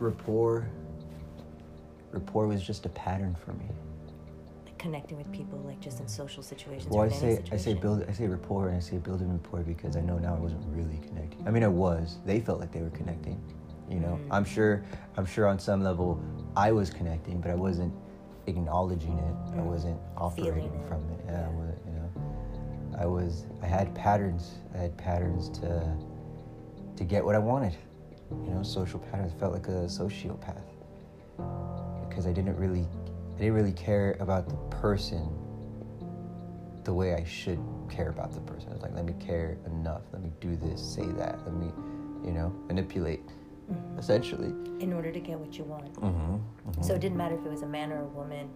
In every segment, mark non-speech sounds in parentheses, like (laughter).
rapport. Rapport was just a pattern for me. Connecting with people, like just in social situations. Well, I say I say build I say rapport and I say building rapport because I know now I wasn't really connecting. I mean, I was. They felt like they were connecting. You know, Mm. I'm sure I'm sure on some level I was connecting, but I wasn't acknowledging it. I Mm. wasn't operating Feeling from it. Yeah, I wasn't, you know. I was. I had patterns. I had patterns to to get what I wanted. You know, social patterns. Felt like a sociopath because I didn't really, I didn't really care about the person the way I should care about the person. I was like, let me care enough. Let me do this, say that. Let me, you know, manipulate, Mhm. essentially. in order to get what you want. Mm-hmm. So it didn't matter if it was a man or a woman,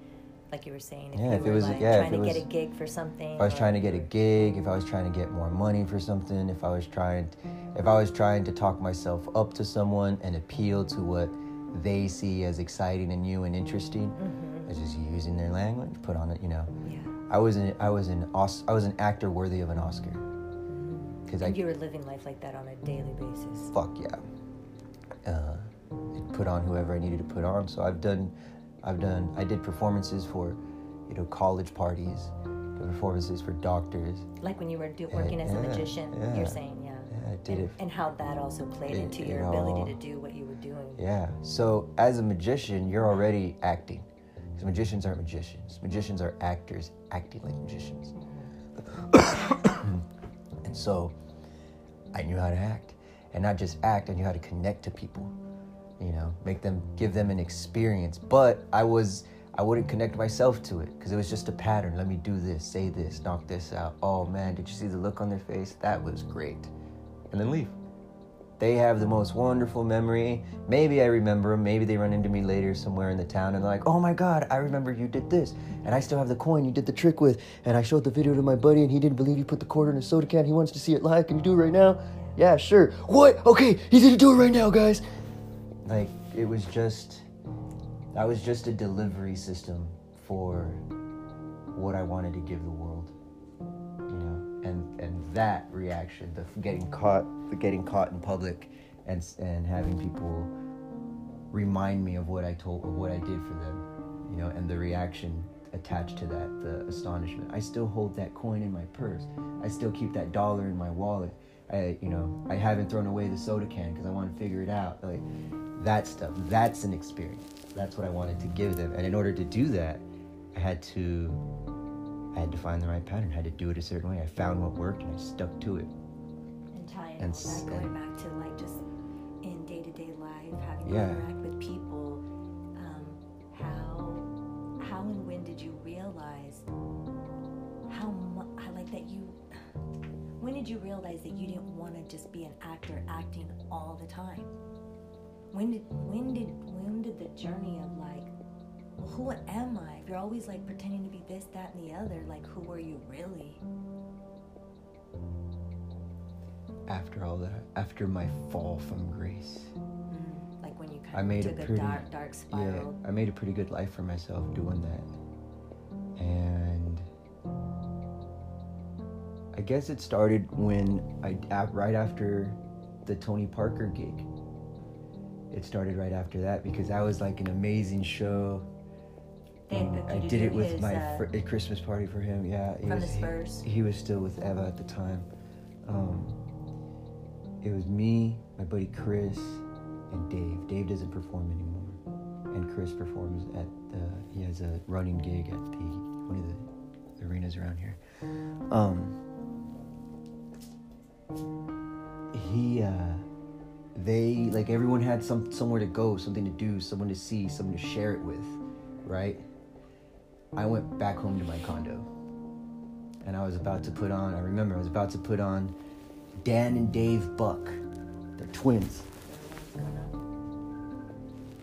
like you were saying. If Yeah, you if it was- like yeah, trying to get a gig for something. if I was or- trying to get a gig, if I was trying to get more money for something, if I was trying, if I was trying to talk myself up to someone and appeal to what they see as exciting and new and interesting, Mhm. I was just using their language, put on it, you know. Yeah. I was an I was an Os- I was an actor worthy of an Oscar. Because I you were living life like that on a daily basis. fuck yeah. Uh, put on whoever I needed to put on. So I've done, I've done, I did performances for, you know, college parties, performances for doctors. Like when you were do, working as a yeah, magician, yeah. you're saying, yeah. Yeah, I did and, it. and how that also played It- into your ability all- to do what you were doing. Yeah. So as a magician, you're already acting. Because magicians aren't magicians. Magicians are actors acting like magicians. Mm-hmm. (coughs) and so I knew how to act. And not just act, I knew how to connect to people. You know, make them give them an experience. But I was I wouldn't connect myself to it because it was just a pattern. Let me do this, say this, knock this out. Oh man, did you see the look on their face? That was great. And then leave. They have the most wonderful memory. Maybe I remember them. Maybe they run into me later somewhere in the town and they're like, oh my God, I remember you did this. And I still have the coin you did the trick with. And I showed the video to my buddy and he didn't believe you put the quarter in a soda can. He wants to see it live. Can you do it right now? Yeah, sure. What? Okay, he didn't do it right now, guys. Like, it was just, that was just a delivery system for what I wanted to give the world you know? And and that reaction the getting caught the getting caught in public and and having people remind me of what I told of what I did for them you know? And the reaction attached to that the astonishment. I still hold that coin in my purse. I still keep that dollar in my wallet. I you know I haven't thrown away the soda can because I want to figure it out. Like that stuff that's an experience that's what I wanted to give them and in order to do that I had to I had to find the right pattern. I had to do it a certain way. I found what worked and I stuck to it. And tying And all that, going back to like just in day to day life, having to Yeah. interact with people. Um, how how and when did you realize how I like that you? (sighs) When did you realize that you didn't want to just be an actor acting all the time? When did when did when did the journey of like, well, who am I? If you're always like pretending to be this, that, and the other, like who are you really? After all that, after my fall from grace, Mm, like when you kind I of made a took a, pretty- dark, dark spiral. yeah, I made a pretty good life for myself doing that. And I guess it started when I right after the Tony Parker gig. It started right after that because that was like an amazing show. Um, I did it with his, my uh, fr- Christmas party for him. Yeah, he From was? He, he was still with Eva at the time. Um, it was me, my buddy Chris, and Dave. Dave doesn't perform anymore, and Chris performs at the. He has a running gig at the one of the arenas around here. Um, he, uh, they like everyone had some somewhere to go, something to do, someone to see, someone to share it with, right? I went back home to my condo, and I was about to put on. I remember I was about to put on Dan and Dave Buck. They're twins,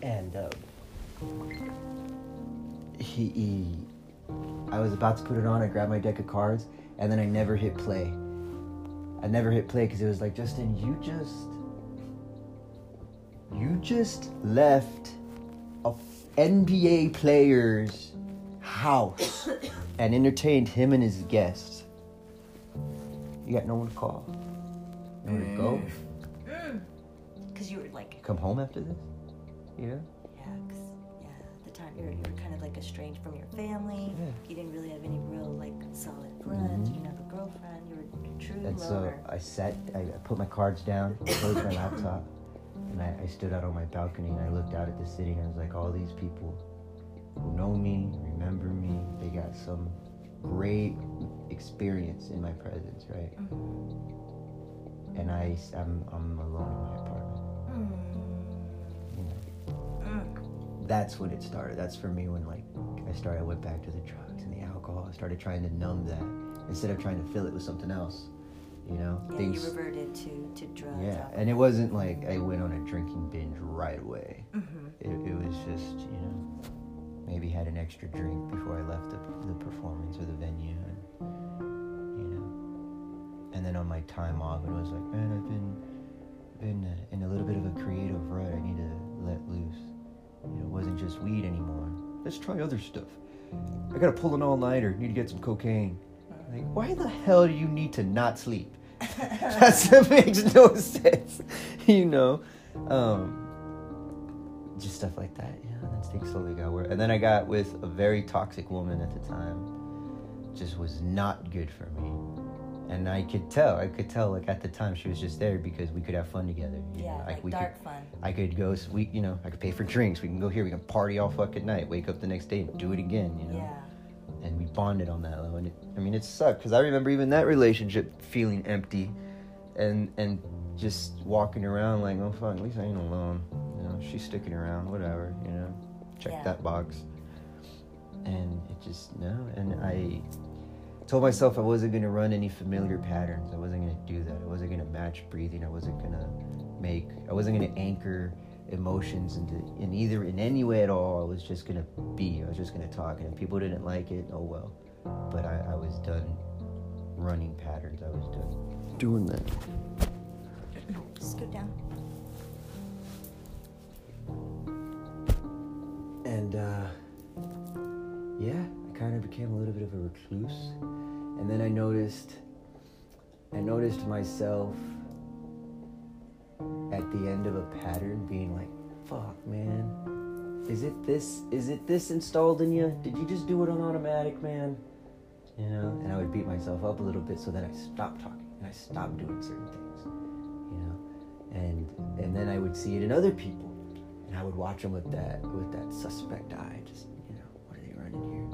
and uh, he, he, I was about to put it on. I grabbed my deck of cards, and then I never hit play. I never hit play because it was like, Justin, you just, you just left a f- NBA player's house (coughs) and entertained him and his guests. You got no one to call, nowhere to go. (sighs) Because you were like, Come home after this. You know? Yeah, 'cause, yeah, at the time you were, you were kind of like estranged from your family. Yeah. You didn't really have any real like solid friends. Mhm. You didn't have a girlfriend. You were a true And so loner. I sat, I I put my cards down, closed my (coughs) laptop, and I, I stood out on my balcony and I looked out at the city and I was like, all these people who know me, remember me, they got some great experience in my presence, right? Mhm. And I, I'm, I'm alone in my apartment. Mm. You know? Mm. That's when it started. That's for me when like I started. I went back to the drugs and the alcohol. I started trying to numb that instead of trying to fill it with something else. You know, Yeah, you reverted to to drugs. Yeah, alcohol. and it wasn't like I went on a drinking binge right away. Mhm. It, it was just, you know, maybe had an extra drink before I left the, the performance or the venue, and you know, and then on my time off, it was like, man, I've been been in a little bit of a creative rut. I need to let loose. You know, it wasn't just weed anymore. Let's try other stuff. I gotta pull an all nighter. Need to get some cocaine. Like, why the hell do you need to not sleep? (laughs) that (laughs) makes no sense, (laughs) you know. Um, just stuff like that, yeah. And then things slowly got worse. And then I got with a very toxic woman at the time. Just was not good for me, and I could tell. I could tell, like at the time, she was just there because we could have fun together. you Yeah, know, like we dark could, fun. I could go. We, you know, I could pay for drinks. We can go here. We can party all fucking night. Wake up the next day and do it again. You know Yeah. And we bonded on that level. And it, I mean, it sucked because I remember even that relationship feeling empty, and and just walking around like, oh fuck, at least I ain't alone. You know, she's sticking around, whatever. You know, check Yeah. that box. And it just no, and I told myself I wasn't gonna run any familiar patterns. I wasn't gonna do that. I wasn't gonna match breathing. I wasn't gonna make. I wasn't gonna anchor emotions into in either in any way at all. I was just gonna be. I was just gonna talk, and if people didn't like it, oh well. But I, I was done running patterns. I was done doing that. Scoot down. And uh, yeah, I kind of became a little bit of a recluse. And then I noticed, I noticed myself the end of a pattern being like, fuck, man. Is it this? Is it this installed in you? Did you just do it on automatic, man? You know, and I would beat myself up a little bit, so then I stopped talking and I stopped doing certain things. You know, and and then I would see it in other people, and I would watch them with that with that suspect eye. Just you know, what are they running here?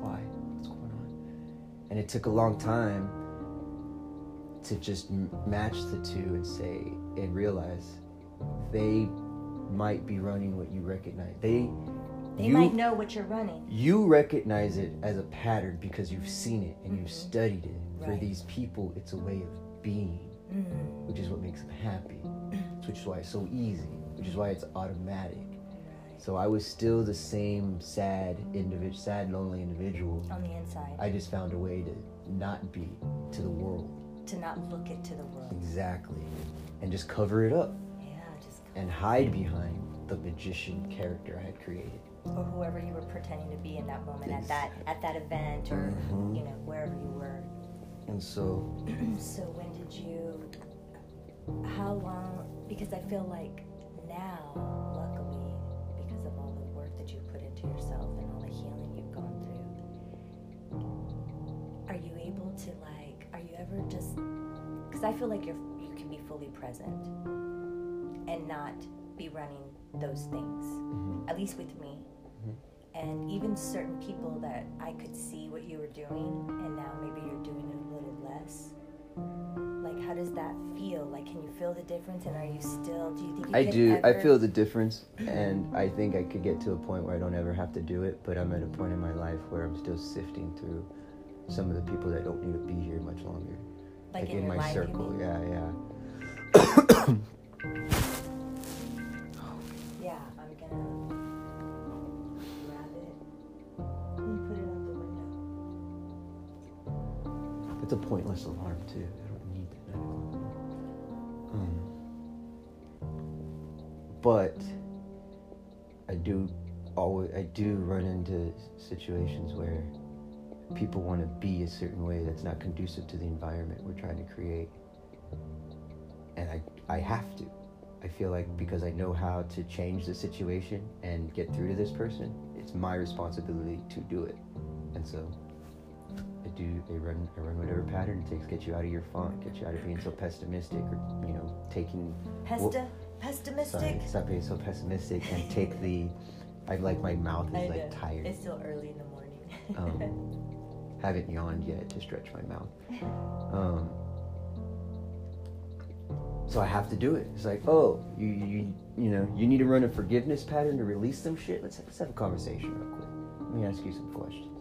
Why? What's going on? And it took a long time to just match the two and say and realize they might be running what you recognize. They They you, might know what you're running. you recognize it as a pattern because you've seen it and you've Mhm. studied it. For these people, it's a way of being, Mm. which is what makes them happy, (clears throat) which is why it's so easy, which is why it's automatic. So I was still the same sad individual, sad, lonely individual. On the inside. I just found a way to not be to the world to not look it to the world. exactly, and just cover it up and hide behind the magician character I had created. or whoever you were pretending to be in that moment at that at that event or Mhm. you know wherever you were. And so (clears throat) so when did you? How long? Because I feel like now, luckily, because of all the work that you put into yourself and all the healing you've gone through, are you able to like? Are you ever just? Because I feel like you're you can be fully present and not be running those things. mhm. At least with me. Mhm. And even certain people that I could see what you were doing, and now maybe you're doing it a little less. Like, how does that feel? Like, can you feel the difference? And are you still? Do you think you can do it? I do. I feel the difference, and I think I could get to a point where I don't ever have to do it. But I'm at a point in my life where I'm still sifting through some of the people that don't need to be here much longer, like, in, in your my life, circle. yeah. Yeah, (coughs) (coughs) (coughs) pointless alarm too. I don't need that. Um, but I do always I do run into situations where people want to be a certain way that's not conducive to the environment we're trying to create. And I I have to. I feel like because I know how to change the situation and get through to this person, it's my responsibility to do it. And so do I run I run whatever pattern it takes, get you out of your funk, get you out of being so pessimistic or you know, taking Pesta, pessimistic. sorry, stop being so pessimistic and take the I like my mouth I is like know. tired. It's still early in the morning. (laughs) Um, haven't yawned yet to stretch my mouth. Um, so I have to do it. It's like, oh, you you you know, you need to run a forgiveness pattern to release some shit. Let's let's have a conversation real quick. Let me ask you some questions.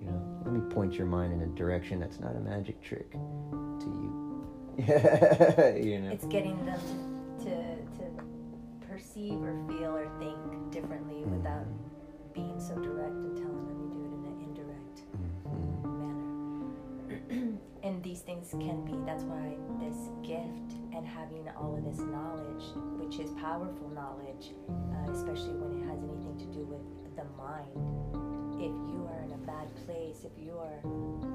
You know, let me point your mind in a direction that's not a magic trick to you. (laughs) You know. it's getting them to, to perceive or feel or think differently Mm-hmm. without being so direct and telling them you do it in an indirect Mhm. manner. (clears throat) and these things can be. That's why this gift and having all of this knowledge, which is powerful knowledge, uh, especially when it has anything to do with the mind. If you are in a bad place, if you are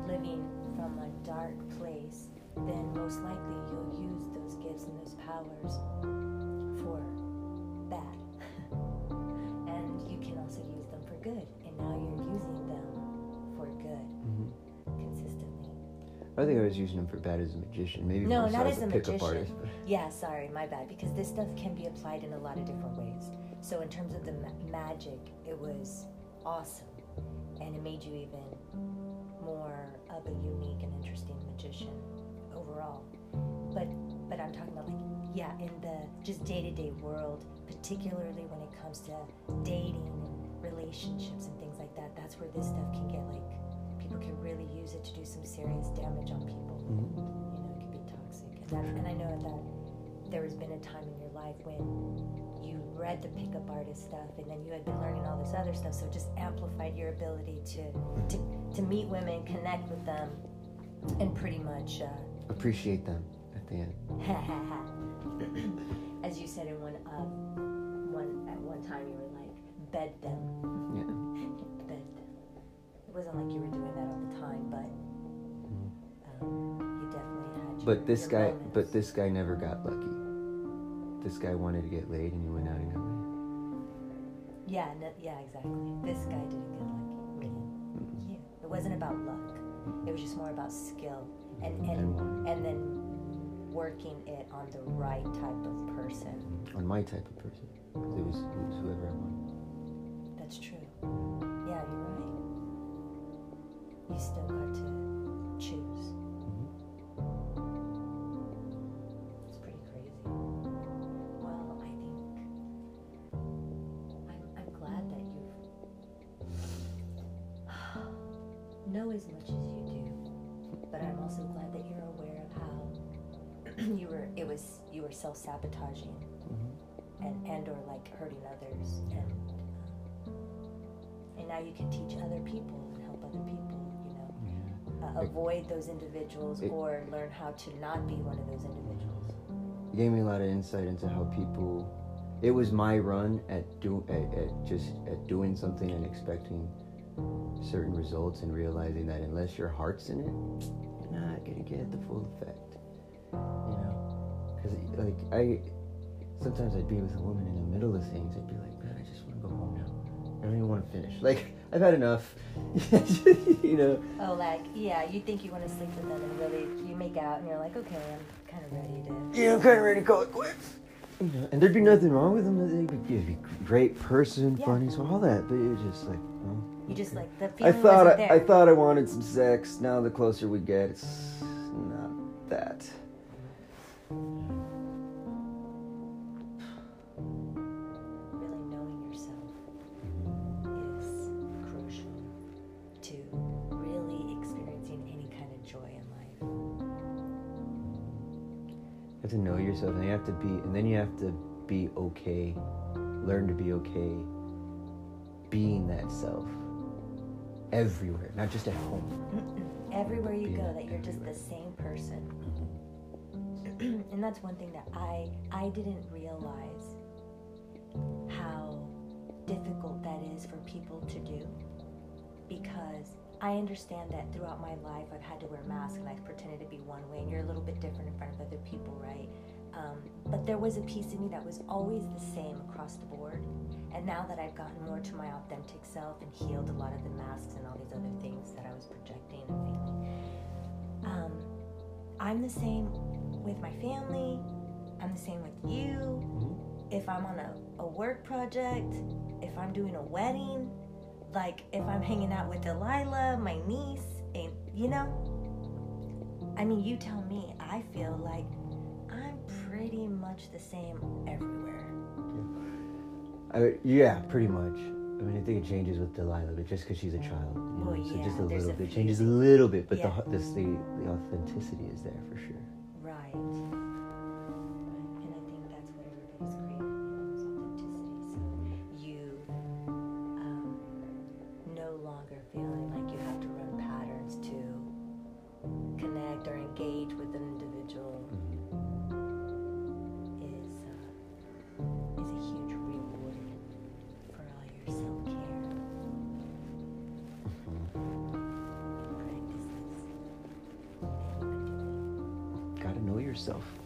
living from a dark place, then most likely you'll use those gifts and those powers for bad. (laughs) and you can also use them for good. And now you're using them for good Mhm. consistently. I think I was using them for bad as a magician, maybe No, not as a magician. artist. But Yeah, sorry, my bad. Because this stuff can be applied in a lot of different ways. So in terms of the ma- magic, it was awesome, and it made you even more of a unique and interesting magician overall. But but I'm talking about like yeah, in the just day to day world, particularly when it comes to dating and relationships and things like that. That's where this stuff can get like people can really use it to do some serious damage on people Mhm. you know, it can be toxic. And, that, and I know that there has been a time in your life when read the pickup artist stuff and then you had been learning all this other stuff, so it just amplified your ability to, to, to meet women, connect with them, and pretty much, uh, appreciate them at the end. (laughs) as you said in one, um, one at one time, you were like, bed them, Yeah. bed them. It wasn't like you were doing that all the time, but um, you definitely had your, But this guy, moments. but this guy never got lucky. This guy wanted to get laid, and he went Yeah, no, yeah, exactly. This guy didn't get lucky. Yeah, it wasn't about luck. It was just more about skill and And and then working it on the right type of person. on my type of person, 'Cause it was it was whoever I wanted. Know as much as you do, but I'm also glad that you're aware of how (clears throat) you were. It was you were self sabotaging Mhm. and and or like hurting others, and and now you can teach other people and help other people. You know, Yeah. uh, avoid those individuals It- or learn how to not be one of those individuals. It gave me a lot of insight into how people. It was my run at do at, at just at doing something and expecting certain results and realizing that unless your heart's in it, you're not gonna get the full effect. You know, because like I, sometimes I'd be with a woman in the middle of things. I'd be like, man, I just want to go home now. I don't even want to finish. Like I've had enough. (laughs) you know. Oh, like yeah, you think you want to sleep with them, and really you make out, and you're like, okay, I'm kind of ready to. Yeah, I'm kind of ready to call it quits. You know, and there'd be nothing wrong with them. They'd be, they'd be great person, Yeah. funny, so all that. But you're just like, well, You just like the I thought wasn't I, there. I thought I wanted some sex. Now the closer we get, it's not that. really knowing yourself is crucial to really experiencing any kind of joy in life. You have to know yourself, and you have to be, and then you have to be okay. Learn to be okay being that self everywhere, not just at home. Everywhere you go, that you're just the same person. and that's one thing that I I didn't realize how difficult that is for people to do because I understand that throughout my life I've had to wear masks and I've pretended to be one way and you're a little bit different in front of other people, right? Um, but there was a piece of me that was always the same across the board. And now that I've gotten more to my authentic self and healed a lot of the masks and all these other things that I was projecting and feeling, um, I'm the same with my family. I'm the same with you. Mm-hmm. If I'm on a, a work project, if I'm doing a wedding, like if I'm hanging out with Delilah, my niece, and you know, I mean, you tell me, I feel like I'm pretty much the same everywhere. I, yeah, pretty much. I mean, I think it changes with Delilah, but just because she's a child, you know, Well, so yeah, just a little a bit changes a little bit, but Yeah. the the, the the authenticity is there for sure. Right. Yourself.